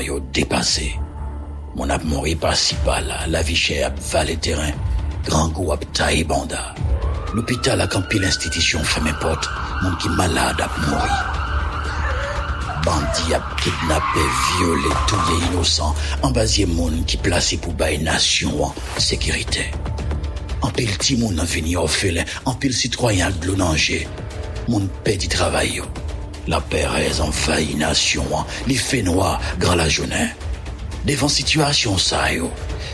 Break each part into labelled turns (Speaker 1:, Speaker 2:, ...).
Speaker 1: Yo dépassé. Mon ap mori là, la vie chère ap valet terrain, grand goût ap taille banda. L'hôpital a campé l'institution fermé porte, mon qui malade ap mori. Bandi ap kidnappé, violé, tout les innocents, embasier moun qui placé pour bailler nation en sécurité. En pile timoun en vini pile citoyen de danger. Moun pedi travail yo. La Pérez envahit nation, hein. les faits noirs, grand la journée. Devant situation ça yo,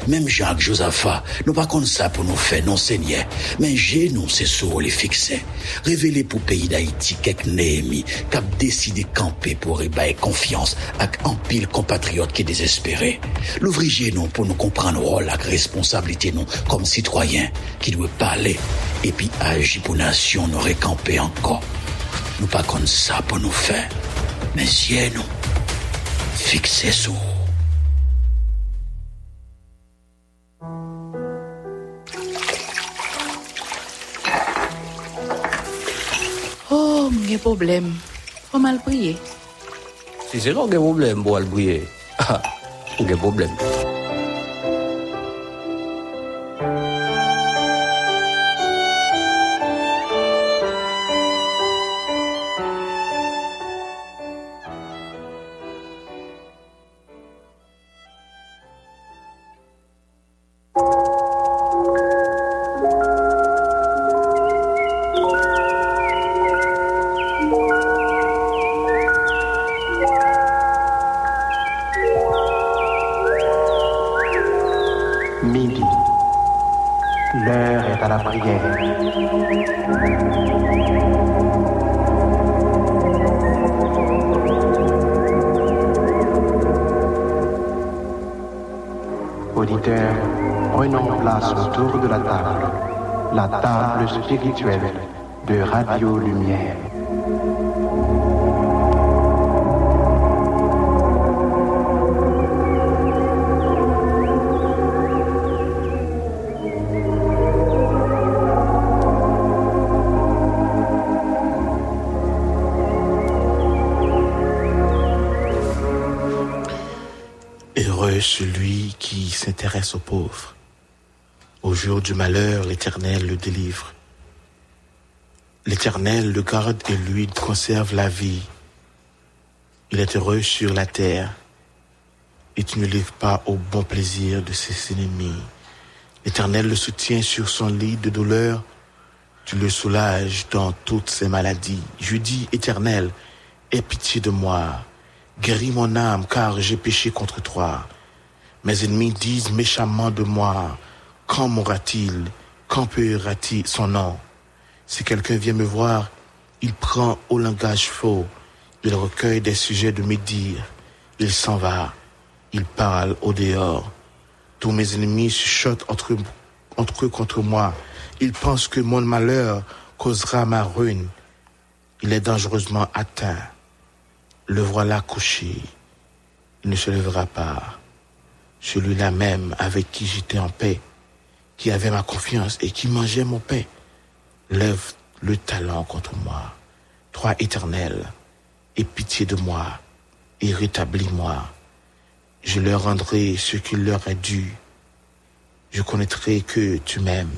Speaker 1: même Jacques Josaphat, nous pas comme ça pour nous faire non seigneur, mais j'ai nous c'est sur les fixer. Révéler pour pays d'Haïti quelques Néhémie, cap décidé camper pour ébailler confiance avec un pile compatriote qui est désespéré. L'ouvrier nous pour nous comprendre rôle la responsabilité nous comme citoyens qui doit parler et puis agir pour nation nous récamper encore. Nous pas comme ça pour nous faire, mais si nous fixer sur
Speaker 2: Oh, mwen gen problem. Fò mal priye.
Speaker 3: Si se non gen problem pou al bouye, gen problem.
Speaker 4: Autour de la table, la table spirituelle de Radio Lumière.
Speaker 5: Heureux celui qui s'intéresse aux pauvres. Jour du malheur, l'Éternel le délivre. L'Éternel le garde et lui conserve la vie. Il est heureux sur la terre et tu ne livres pas au bon plaisir de ses ennemis. L'Éternel le soutient sur son lit de douleur. Tu le soulages dans toutes ses maladies. Je dis, Éternel, aie pitié de moi. Guéris mon âme, car j'ai péché contre toi. Mes ennemis disent méchamment de moi, quand mourra-t-il? Quand paiera-t-il son nom? Si quelqu'un vient me voir, Il prend au langage faux, il recueille des sujets de mes dires, il s'en va, il parle au dehors. Tous mes ennemis chuchotent entre, entre eux contre moi. Ils pensent que mon malheur causera ma ruine. Il est dangereusement atteint. Le voilà couché. Il ne se lèvera pas. Celui-là même avec qui j'étais en paix, qui avait ma confiance et qui mangeait mon pain, lève le talent contre moi. Toi éternel, aie pitié de moi et rétablis-moi. Je leur rendrai ce qu'il leur est dû. Je connaîtrai que tu m'aimes.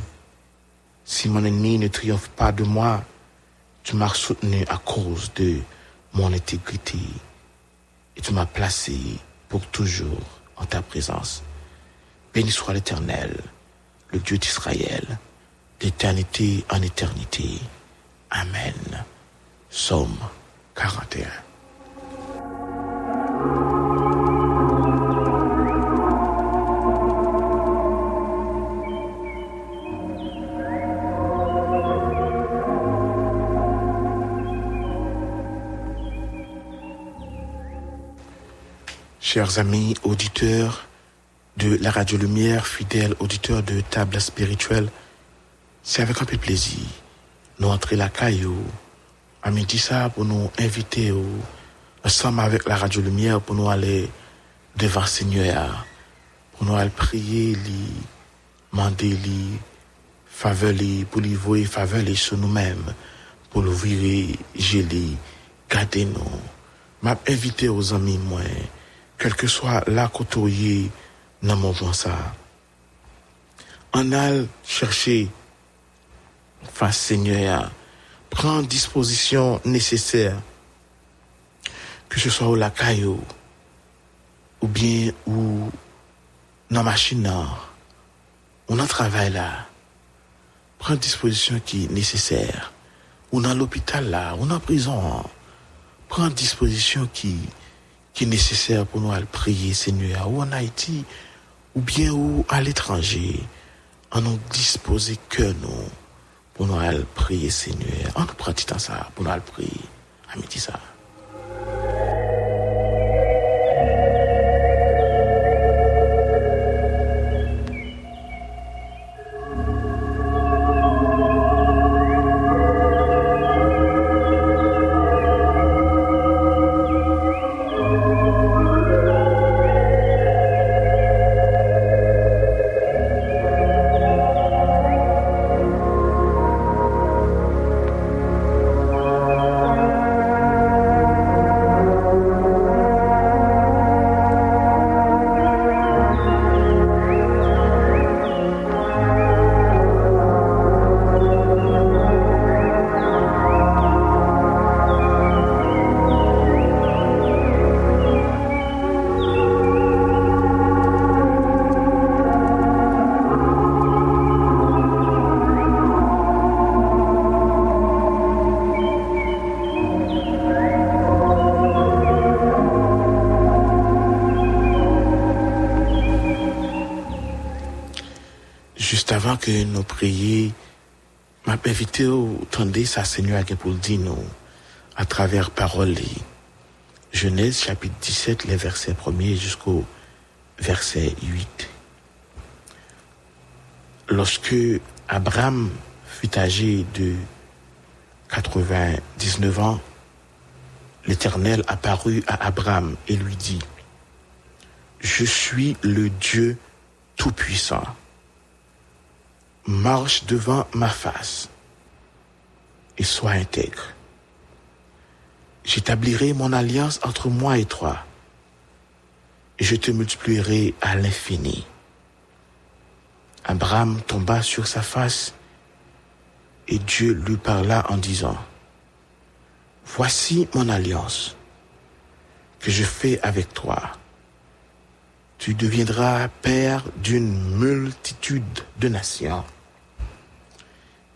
Speaker 5: Si mon ennemi ne triomphe pas de moi, tu m'as soutenu à cause de mon intégrité et tu m'as placé pour toujours en ta présence. Béni soit l'Éternel, le Dieu d'Israël, d'éternité en éternité. Amen. Psaume 41. Chers amis auditeurs de la Radio Lumière, fidèles auditeurs de Table Spirituelle, c'est avec un peu de plaisir nous entrer la caillou. À midi ça pour nous inviter au, ensemble avec la Radio Lumière pour nous aller devant Seigneur, pour nous aller prier, lui, demander lui, faveur lui, pour lui faveur lui sur nous-mêmes, pour nous virer, geler, garder nous. M'a invité aux amis moi, quel que soit la côtoyer dans mon moment ça. On a cherché face Seigneur, prends disposition nécessaire, que ce soit au lacaillou, ou bien ou dans la machine, dans le travail là, prends disposition qui est nécessaire, ou dans l'hôpital là, ou dans la prison, prends disposition qui, qui est nécessaire pour nous aller prier Seigneur, ou en Haïti, ou bien ou à l'étranger, en nous disposer que nous, pour nous aller prier Seigneur. On nous temps ça pour nous aller prier. À ça. Que nous prions, m'a invité au tendez sa Seigneur pour dire nous, à travers parole. Genèse chapitre 17, les versets 1er jusqu'au verset 8. Lorsque Abraham fut âgé de 99 ans, l'Éternel apparut à Abraham et lui dit, Je suis le Dieu Tout-Puissant. Marche devant ma face et sois intègre. J'établirai mon alliance entre moi et toi et je te multiplierai à l'infini. Abraham tomba sur sa face et Dieu lui parla en disant, Voici mon alliance que je fais avec toi. Tu deviendras père d'une multitude de nations.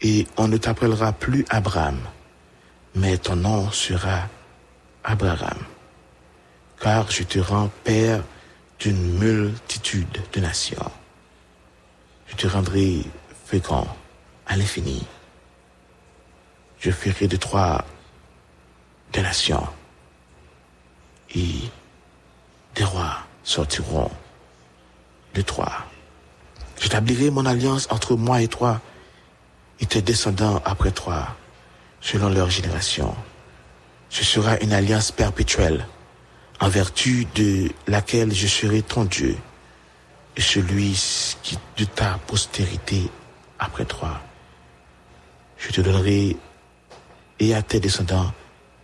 Speaker 5: Et on ne t'appellera plus Abraham, mais ton nom sera Abraham. Car je te rends père d'une multitude de nations. Je te rendrai fécond à l'infini. Je ferai de toi des nations. Et des rois sortiront de toi. J'établirai mon alliance entre moi et toi et tes descendants après toi, selon leur génération. Ce sera une alliance perpétuelle, en vertu de laquelle je serai ton Dieu et celui de ta postérité après toi. Je te donnerai et à tes descendants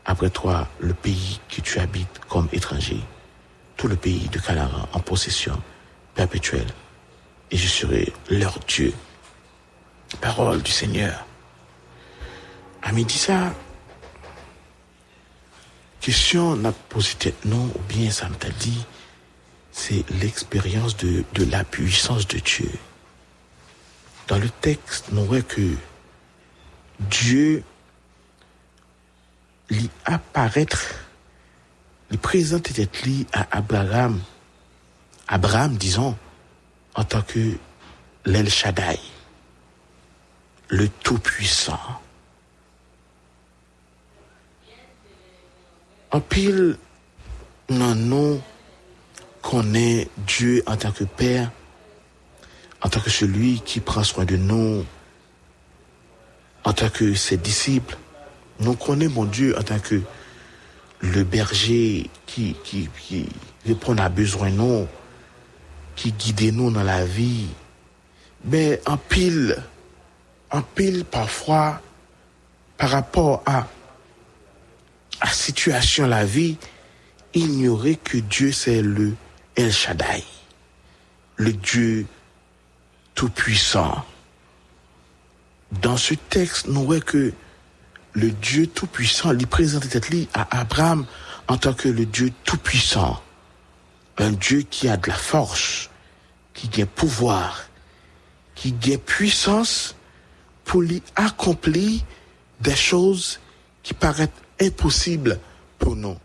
Speaker 5: après toi le pays que tu habites comme étranger, tout le pays de Canaan en possession perpétuelle, et je serai leur Dieu. Parole du Seigneur. Ami dit ça. Question n'a posé non, ou bien ça me t'a dit, c'est l'expérience de, de la puissance de Dieu. Dans le texte, nous voyons que Dieu lui apparaître, lui présente tête lui à Abraham, Abraham, disons, en tant que l'El Shaddai, le Tout-Puissant. En pile, non, non, connaît Dieu en tant que Père, en tant que celui qui prend soin de nous, en tant que ses disciples. Nous connaissons mon Dieu en tant que le berger qui, qui, qui répond à besoin nous, qui guide nous dans la vie. Mais en pile, en pile parfois, par rapport à la situation, la vie, ignorer que Dieu c'est le El Shaddai, le Dieu tout-puissant. Dans ce texte, nous voyons que le Dieu tout-puissant lui présente tête à Abraham en tant que le Dieu tout-puissant. Un Dieu qui a de la force, qui a pouvoir, qui a puissance pour lui accomplir des choses qui paraissent impossibles pour nous.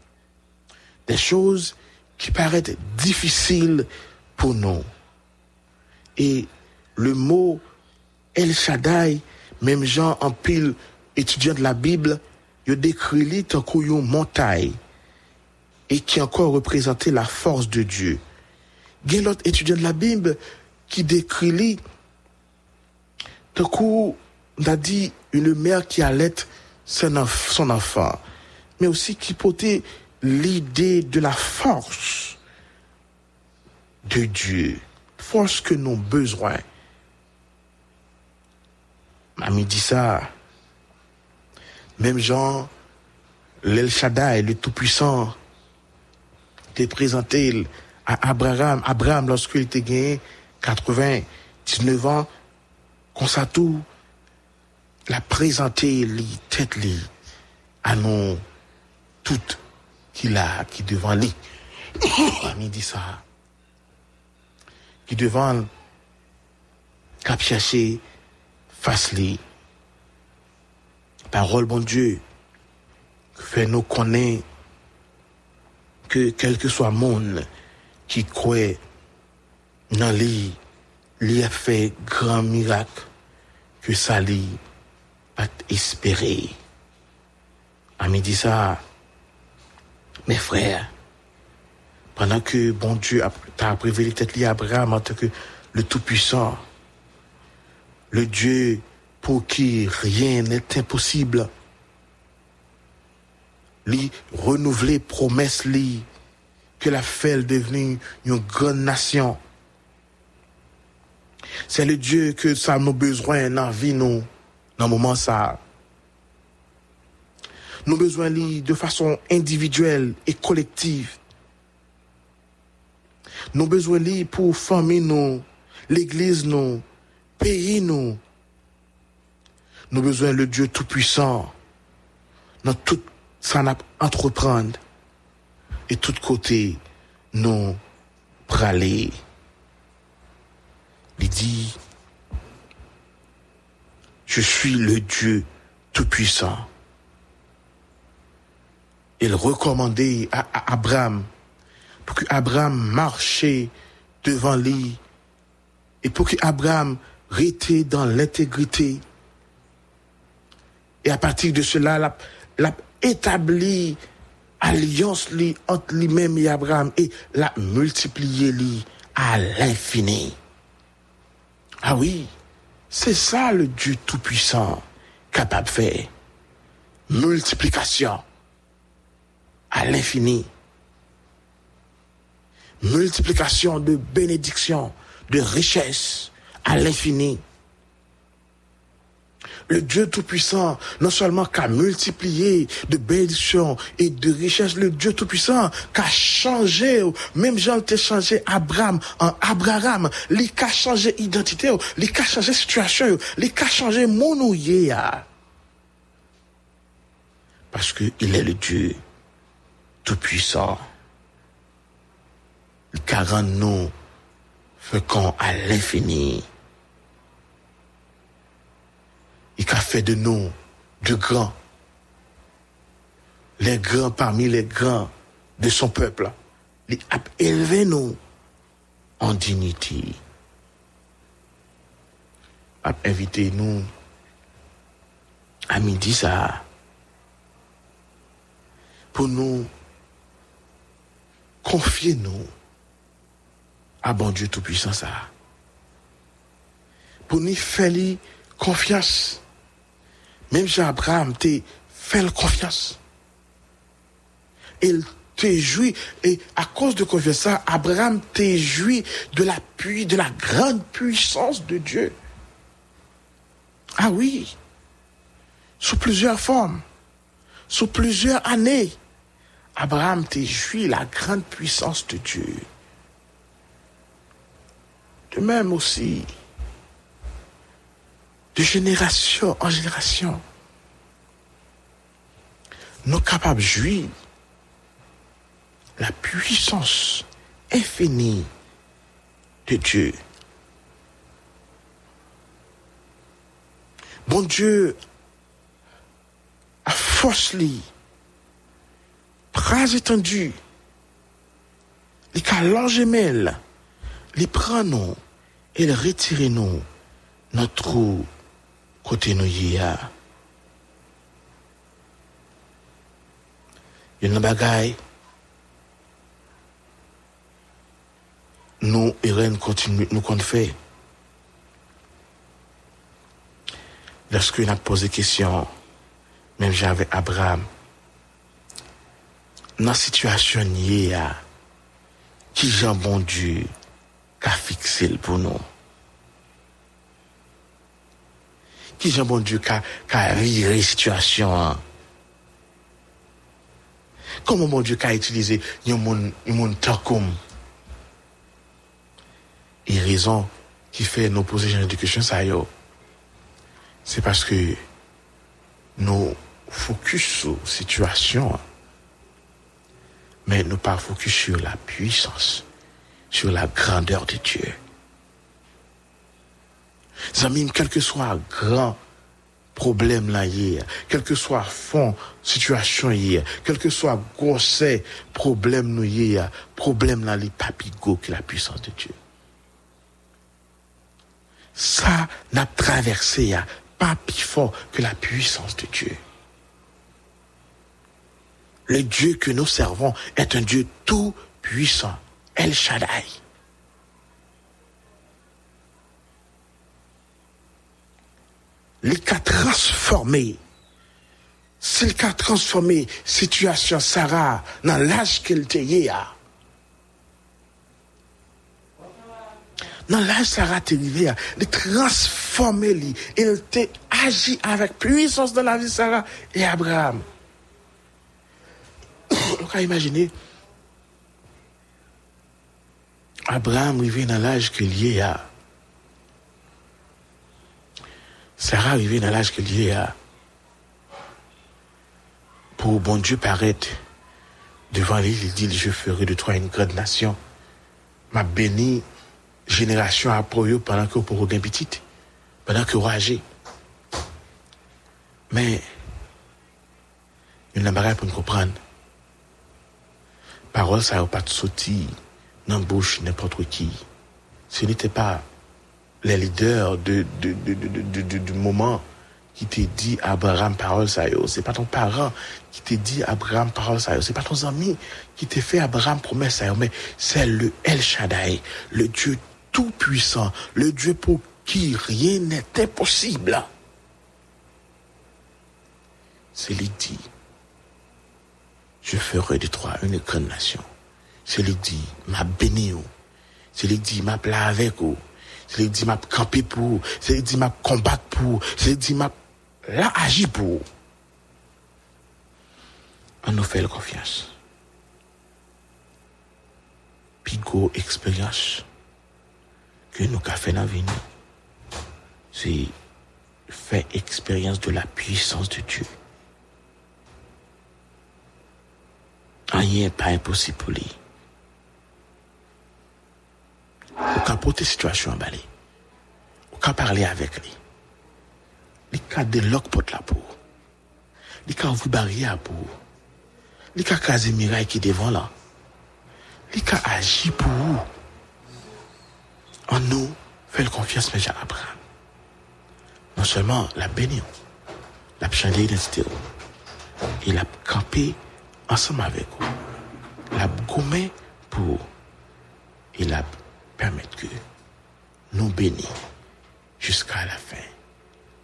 Speaker 5: Des choses qui paraissent difficiles pour nous. Et le mot El Shaddai, même Jean en pile étudiant de la Bible, il décrit lui tant une montagne et qui encore représentait la force de Dieu. Il y a étudiant de la Bible qui décrit lui on a dit une mère qui allait son enfant, mais aussi qui portait l'idée de la force de Dieu, force que nous avons besoin. Mami dit ça. Même Jean, l'El Shaddai, le Tout-Puissant, était présenté à Abraham, Abraham lorsqu'il était gagné 99 ans, comme ça tout, l'a présenté, li, tête li, à nous toutes qu'il a, qui devant lui. Mami dit ça. Qui devant, cap chercher, face li. Parole, bon Dieu, fait nous connaître que quel que soit monde qui croit dans lui, lui a fait grand miracle que ça lui pas espérer. Ami dit ça, mes frères, pendant que bon Dieu t'a tête liée à Abraham en tant que le Tout-Puissant, le Dieu pour qui rien n'est impossible. Lui renouveler promesse lui que la fait devenir une grande nation. C'est le Dieu que ça nous besoin dans la vie nous dans le moment ça. Nous besoin de façon individuelle et collective. Nous besoin lui pour famille nous, l'église nous, pays nous. Nous besoin le Dieu tout-puissant dans tout ça entreprendre et tout côté nous praler. Je suis le Dieu tout-puissant. Il recommandait à, Abraham pour que Abraham marchait devant lui et pour que Abraham restait dans l'intégrité. Et à partir de cela, la, l'a établi alliance li entre lui-même et Abraham et l'a multiplié li à l'infini. Ah oui, c'est ça le Dieu Tout-Puissant capable de faire. Multiplication à l'infini. Multiplication de bénédictions, de richesses à l'infini. Le Dieu Tout-Puissant, non seulement qu'a multiplié de bénédictions et de richesses, le Dieu Tout-Puissant qu'a changé, même Jean t'a changé Abraham en Abraham, lui qu'a changé identité, lui qu'a changé situation, lui qu'a changé monouillé. Parce qu'il est le Dieu Tout-Puissant. Car rend nous féconds à l'infini. Il a fait de nous de grands. Les grands parmi les grands de son peuple. Il a élevé nous en dignité. A invité nous à midi ça pour nous confier nous à bon Dieu Tout-Puissant ça. Pour nous faire confiance. Même si Abraham t'a fait confiance. Il te jouit, et à cause de confiance, Abraham t'a joui de la pluie, de la grande puissance de Dieu. Ah oui, sous plusieurs formes, sous plusieurs années, Abraham t'a joui la grande puissance de Dieu. De même aussi, de génération en génération, nous sommes capables de jouir la puissance infinie de Dieu. Bon Dieu, à force li, bras étendus, les calonges mêles, les prend nous et les retire nous notre trou côté nous y a. A une bagaille. Nous, Irène, continue, nous compte fait. Lorsque nous avons posé question, même j'avais Abraham, dans la situation a, qui Jean bon Dieu qu'a fixé pour nous? Qui Jean bon Dieu qu'a qu'a viré la situation? hein? Comment mon Dieu qu'a utilisé monde tant comme? Et raison qui fait nous poser de questions, ça c'est parce que nous focus sur la situation, hein? mais nous pas focus sur la puissance, sur la grandeur de Dieu. Amis, quel que soit grand problème là hier, quel que soit fond situation hier, quel que soit gros problème nous hier, problème là les papigo que la puissance de Dieu. Ça n'a traversé pas plus fort que la puissance de Dieu. Le Dieu que nous servons est un Dieu tout puissant, El Shaddai. Il a transformé, s'il a transformé situation Sarah dans l'âge qu'elle était là. Dans l'âge Sarah t'est arrivé, il a transformé il t'a agi avec puissance dans la vie Sarah et Abraham. On peut imaginer, Abraham arrivé dans l'âge qu'il y a. Sarah arrivé dans l'âge qu'il y a. Pour bon Dieu paraître devant lui, il dit, je ferai de toi une grande nation. Ma béni génération après eux pendant que pour gain petite, pendant que vous âgé. Mais, il n'a pas pour nous comprendre. Parole, ça n'a pas de sorti dans n'importe qui. Ce n'était pas les leaders de, de, de, de- du moment qui t'a dit Abraham parole ça. C'est pas ton parent qui t'a dit Abraham parole ça. C'est pas ton ami qui t'a fait Abraham promesse ça. Mais c'est le El Shaddai, le Dieu tout-puissant, le Dieu pour qui rien n'est impossible. C'est lui dit, je ferai de toi une grande nation. C'est lui dit, m'a béni. C'est lui dit, m'a plat avec ou. C'est lui dit, m'a campé pour. C'est lui dit, m'a combattre pour. C'est lui dit, m'a là agi pour. On nous fait confiance. Pigo expérience que nous avons fait dans la vie, c'est faire expérience de la puissance de Dieu. Rien n'est pas impossible pour lui. On peut porter situation en balai. On peut parler avec lui. Il peut déloquer pour la peut ouvrir barrière pour. Il peut caser miraille qui est devant là. Il peut agir pour vous. En nous, fait confiance, mais Jean Abraham. Non seulement la béni, la changé d'identité, il a campé ensemble avec vous. La gommé pour a permettre que nous bénissons jusqu'à la fin.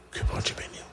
Speaker 5: Que bon Dieu bénisse.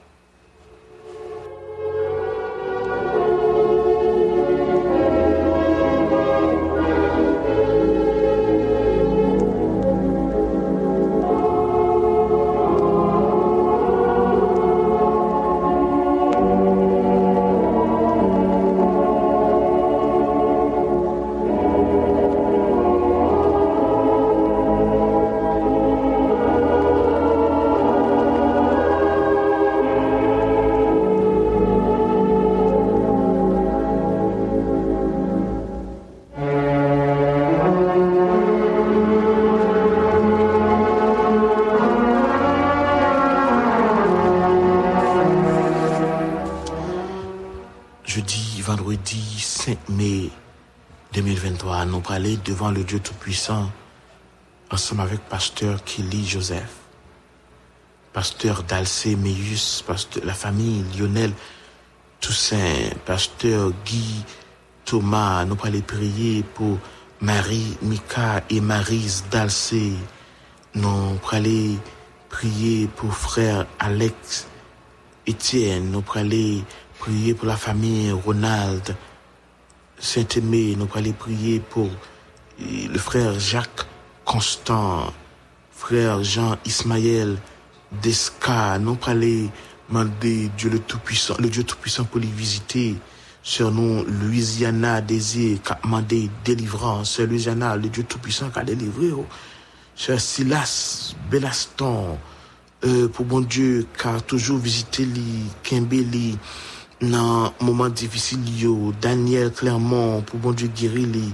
Speaker 5: Aller devant le Dieu Tout-Puissant ensemble avec pasteur Kelly Joseph, pasteur Dalcé Meus, pasteur, la famille Lionel Toussaint, pasteur Guy Thomas. Nous allons prier pour Marie Mika et Marise Dalcé. Nous allons prier pour frère Alex Etienne. Nous allons prier pour la famille Ronald Saint-Aimé. Nous allons prier pour le frère Jacques Constant, frère Jean Ismaël Desca. Nous allons demander Dieu le Tout-Puissant, le Dieu Tout-Puissant pour les visiter. Sœur nous, Louisiana Désir, qui a demandé délivrance. Sœur Louisiana, le Dieu Tout-Puissant qui a délivré. oh. Sœur Silas Belaston, euh, pour bon Dieu, qui a toujours visité li, Kembe li, dans moment difficile yo, Daniel Clermont, pour bon Dieu guérir li,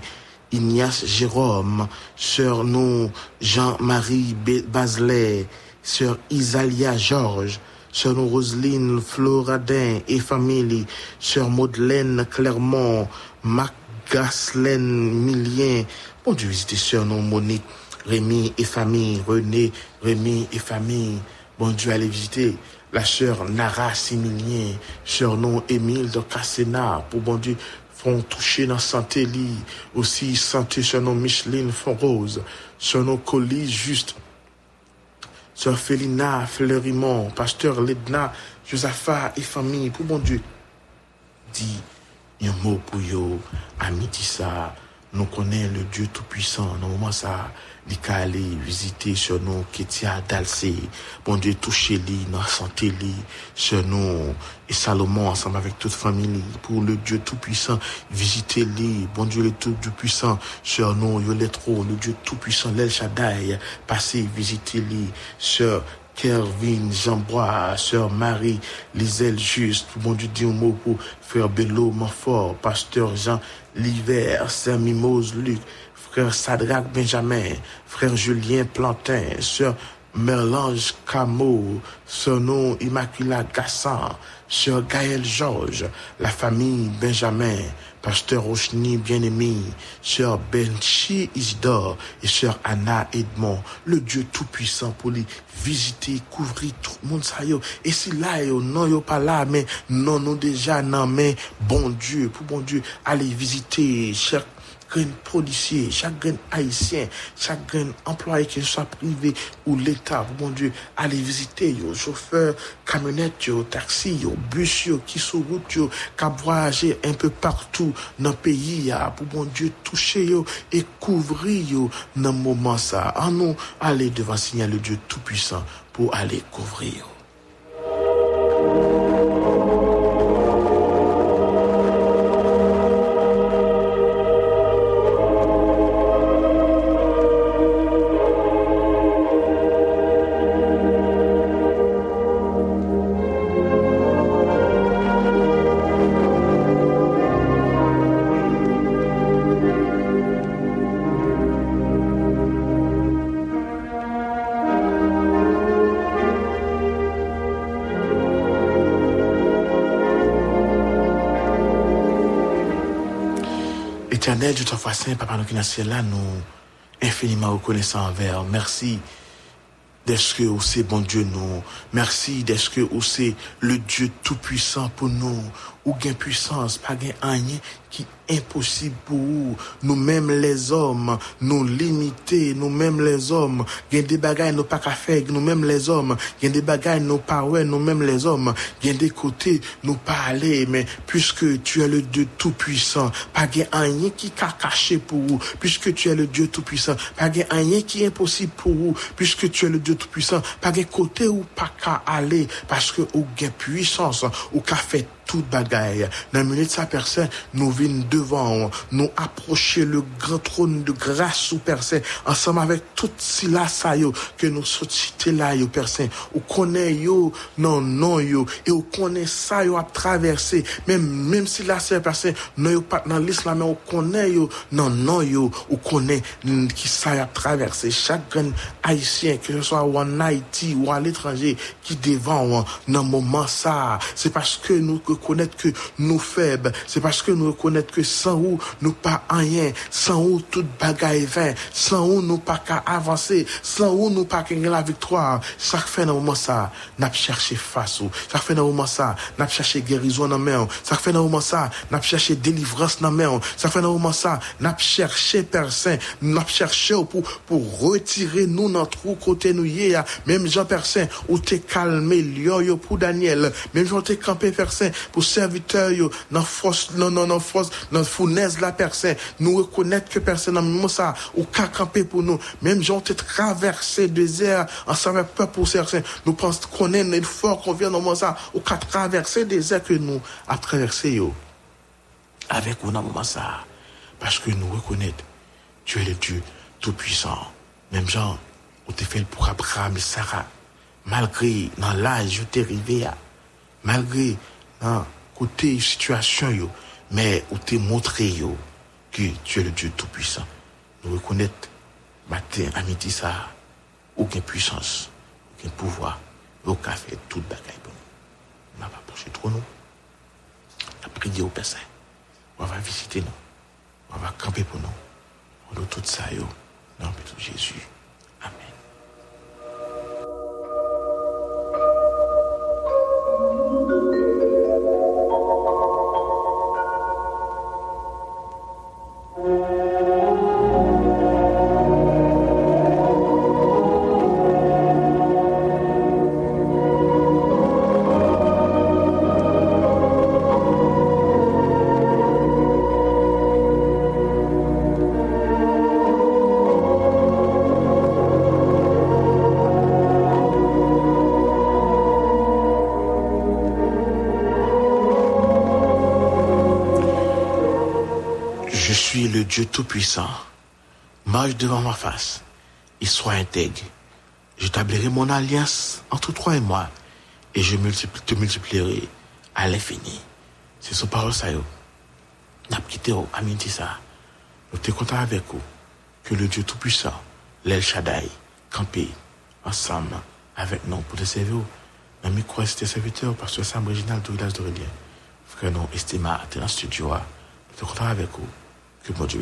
Speaker 5: Ignace Jérôme, sœur nous, Jean-Marie Baselet, sœur Isalia Georges, sœur nous Roselyne Floradin et famille, sœur Madeleine Clermont, Marc Gaslaine Milien, bon Dieu visiter sœur nous Monique, Rémi et famille, René, Rémi et famille, bon Dieu allez visiter la sœur Nara Similien, sœur non Émile de Cassena, pour bon Dieu, font toucher dans santé li, aussi santé sœur non Micheline Fonrose, sœur non Colis juste, sœur Félina Fleurimont, pasteur Ledna, Josaphat et famille, pour bon Dieu, dit un mot pour yo, à nous connaissons le Dieu Tout-Puissant, dans moment ça, il ka visiter sur nous, Ketia Dalsé, bon Dieu toucher li, dans la santé li, sur nous, et Salomon ensemble avec toute famille, pour le Dieu Tout-Puissant, visiter li, bon Dieu le Tout-Puissant, sur nous, yo trop, le Dieu Tout-Puissant, l'El Shaddai, passer visiter li, sur Kervin, Jean-Bois, Sœur Marie, Liselle Juste, bon Dieu dit un mot pour Frère Bello, Montfort, Pasteur Jean L'Hiver, Sœur Mimose Luc, Frère Sadrach Benjamin, Frère Julien Plantin, Sœur Merlange Camo, son nom Immaculat Gassan, Sœur Gaël Georges, la famille Benjamin, Pasteur Rochny bien-aimé, Sœur Benchi Isidore et Sœur Anna Edmond, le Dieu Tout-Puissant pour les visiter, couvrir tout le monde ça. Et si là yo, non yo pas là, mais non non déjà, non mais bon Dieu, pour bon Dieu, allez visiter chaque grain policier, grain haïtien, grain employé, qu'il soit privé ou l'État, bon Dieu, allez visiter, yo, chauffeur, camionnette, yo, taxi, yo, bus, qui sur route, yo, qui voyager un peu partout dans le pays, ya, pour bon Dieu, toucher, yo, et couvrir, yo, dans le moment ça. En nous, aller devant Seigneur le Dieu Tout-Puissant pour aller couvrir, yo. Éternel, Dieu toi saint, Papa nous qui dans ciel là, nous infiniment reconnaissants envers. Merci d'être que c'est bon Dieu nous. Merci d'être que c'est le Dieu tout puissant pour nous. Ou gain puissance, pas gain rien qui impossible pour vous. Nous-mêmes les hommes, nous limités, nous-mêmes les hommes, gain des bagailles nous pas qu'à faire, nous-mêmes les hommes, gain des bagailles nous pas ouais, nous-mêmes les hommes, gain des côtés nous pas aller, mais puisque tu es le Dieu tout puissant, pas gain rien qui qu'a caché pour vous, puisque tu es le Dieu tout puissant, pas gain rien qui est impossible pour vous, puisque tu es le Dieu tout puissant, pas gain côté ou pas qu'à aller, parce que ou gain puissance, ou qu'a fait toute bagaille. Dans minute sa personne, nous venons devant, nous approcher le grand trône de grâce ou personne, ensemble avec tout cela que nous là personne, yo, non non yo, et ça yo à traverser, même, même si personne, non yo non non yo, qui ça. Chaque que ou à l'étranger, qui devant, dans moment ça, c'est parce que nous reconnaître que nous faibles, c'est parce que nous reconnaître que sans où nous pas rien, sans où toute bagaille vain, sans où nous pas qu'à avancer, sans où nous pas gagner la victoire. Ça fait dans moment ça, n'a cherché face ou, ça fait dans moment ça, n'a cherché guérison dans main, ça fait dans moment ça, n'a cherché délivrance dans main, ça fait dans moment ça, n'a cherché personne, n'a cherché pour pour retirer nous dans trou côté nous a, même Jean personne ou t'es calmé yo pour Daniel, même Jean t'es campé personne pour serviteur yo dans force non non force dans fournaise la personne nous reconnaître que personne dans ça ou qu'a camper pour nous. Même gens te traversé désert ensemble avec peur pour certains nous pensons qu'on est une fort qu'on vient dans ça ou qu'a traversé désert que nous a traversé yo. Avec nous dans ça. Parce que nous reconnaître tu es le Dieu tout puissant même gens on te fait pour Abraham et Sarah. Malgré dans l'âge où t'es arrivé malgré hein, côté situation yo, mais où t'es montré yo que tu es le Dieu tout-puissant. Nous reconnaître matin à midi ça, aucune puissance, aucun pouvoir, aucun fait toute bagaille pour nous. On va approcher trop nous. Va prier au Père Saint. On va visiter nous. On va camper pour nous. On doit tout ça yo. Dans le Jésus. Dieu Tout-Puissant. Marche devant ma face et sois intègre. J'établirai mon alliance entre toi et moi et je multiplie- te multiplierai à l'infini. C'est son parole, ça, yo, à midi, ça. Nous te content avec vous que le Dieu Tout-Puissant, l'El Shaddai, campé ensemble avec nous pour te servir. Je crois que c'était serviteur parce que c'est original du village d'Aurélien. Frère, nous estimons, dans le studio, tu es content avec vous. Que bon Dieu